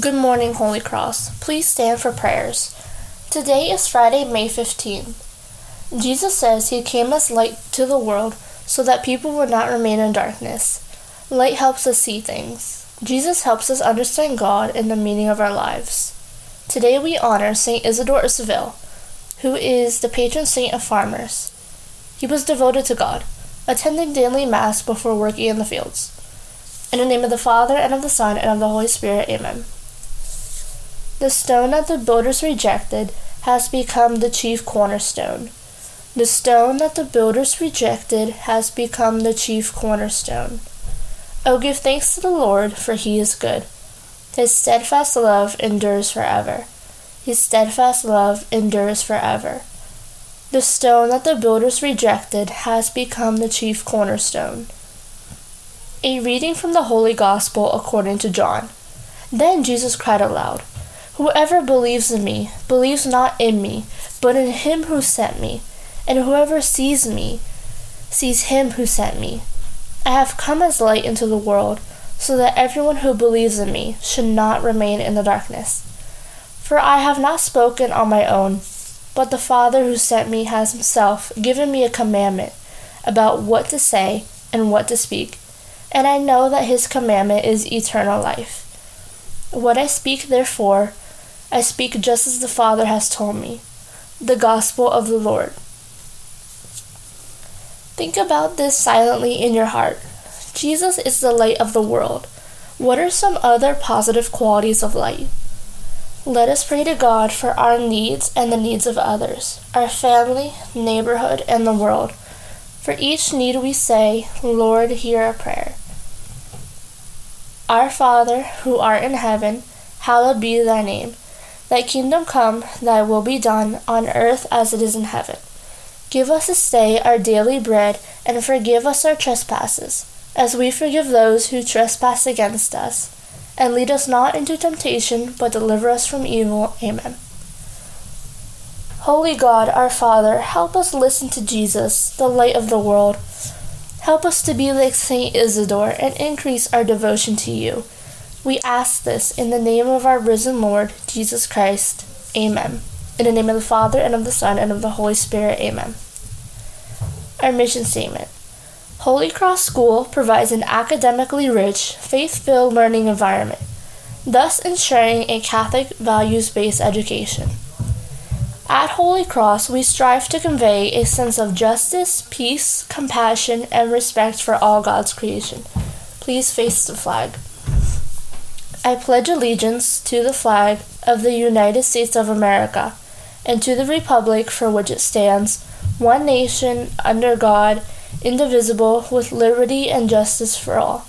Good morning, Holy Cross. Please stand for prayers. Today is Friday, May 15. Jesus says he came as light to the world so that people would not remain in darkness. Light helps us see things. Jesus helps us understand God and the meaning of our lives. Today we honor Saint Isidore of Seville, who is the patron saint of farmers. He was devoted to God, attending daily Mass before working in the fields. In the name of the Father, and of the Son, and of the Holy Spirit, Amen. The stone that the builders rejected has become the chief cornerstone. The stone that the builders rejected has become the chief cornerstone. Oh, give thanks to the Lord, for he is good. His steadfast love endures forever. His steadfast love endures forever. The stone that the builders rejected has become the chief cornerstone. A reading from the Holy Gospel according to John. Then Jesus cried aloud, Whoever believes in me believes not in me, but in him who sent me. And whoever sees me sees him who sent me. I have come as light into the world, so that everyone who believes in me should not remain in the darkness. For I have not spoken on my own, but the Father who sent me has himself given me a commandment about what to say and what to speak and I know that his commandment is eternal life. What I speak, therefore, I speak just as the Father has told me. The Gospel of the Lord. Think about this silently in your heart. Jesus is the light of the world. What are some other positive qualities of light? Let us pray to God for our needs and the needs of others, our family, neighborhood, and the world. For each need we say, Lord, hear our prayer. Our Father, who art in heaven, hallowed be thy name. Thy kingdom come, thy will be done, on earth as it is in heaven. Give us this day our daily bread, and forgive us our trespasses, as we forgive those who trespass against us. And lead us not into temptation, but deliver us from evil. Amen. Holy God, our Father, help us listen to Jesus, the light of the world. Help us to be like Saint Isidore and increase our devotion to you. We ask this in the name of our risen Lord, Jesus Christ. Amen. In the name of the Father, and of the Son, and of the Holy Spirit. Amen. Our mission statement Holy Cross School provides an academically rich, faith filled learning environment, thus ensuring a Catholic values based education. At Holy Cross, we strive to convey a sense of justice, peace, compassion, and respect for all God's creation. Please face the flag. I pledge allegiance to the flag of the United States of America and to the republic for which it stands, one nation, under God, indivisible, with liberty and justice for all.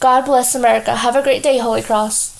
God bless America. Have a great day, Holy Cross.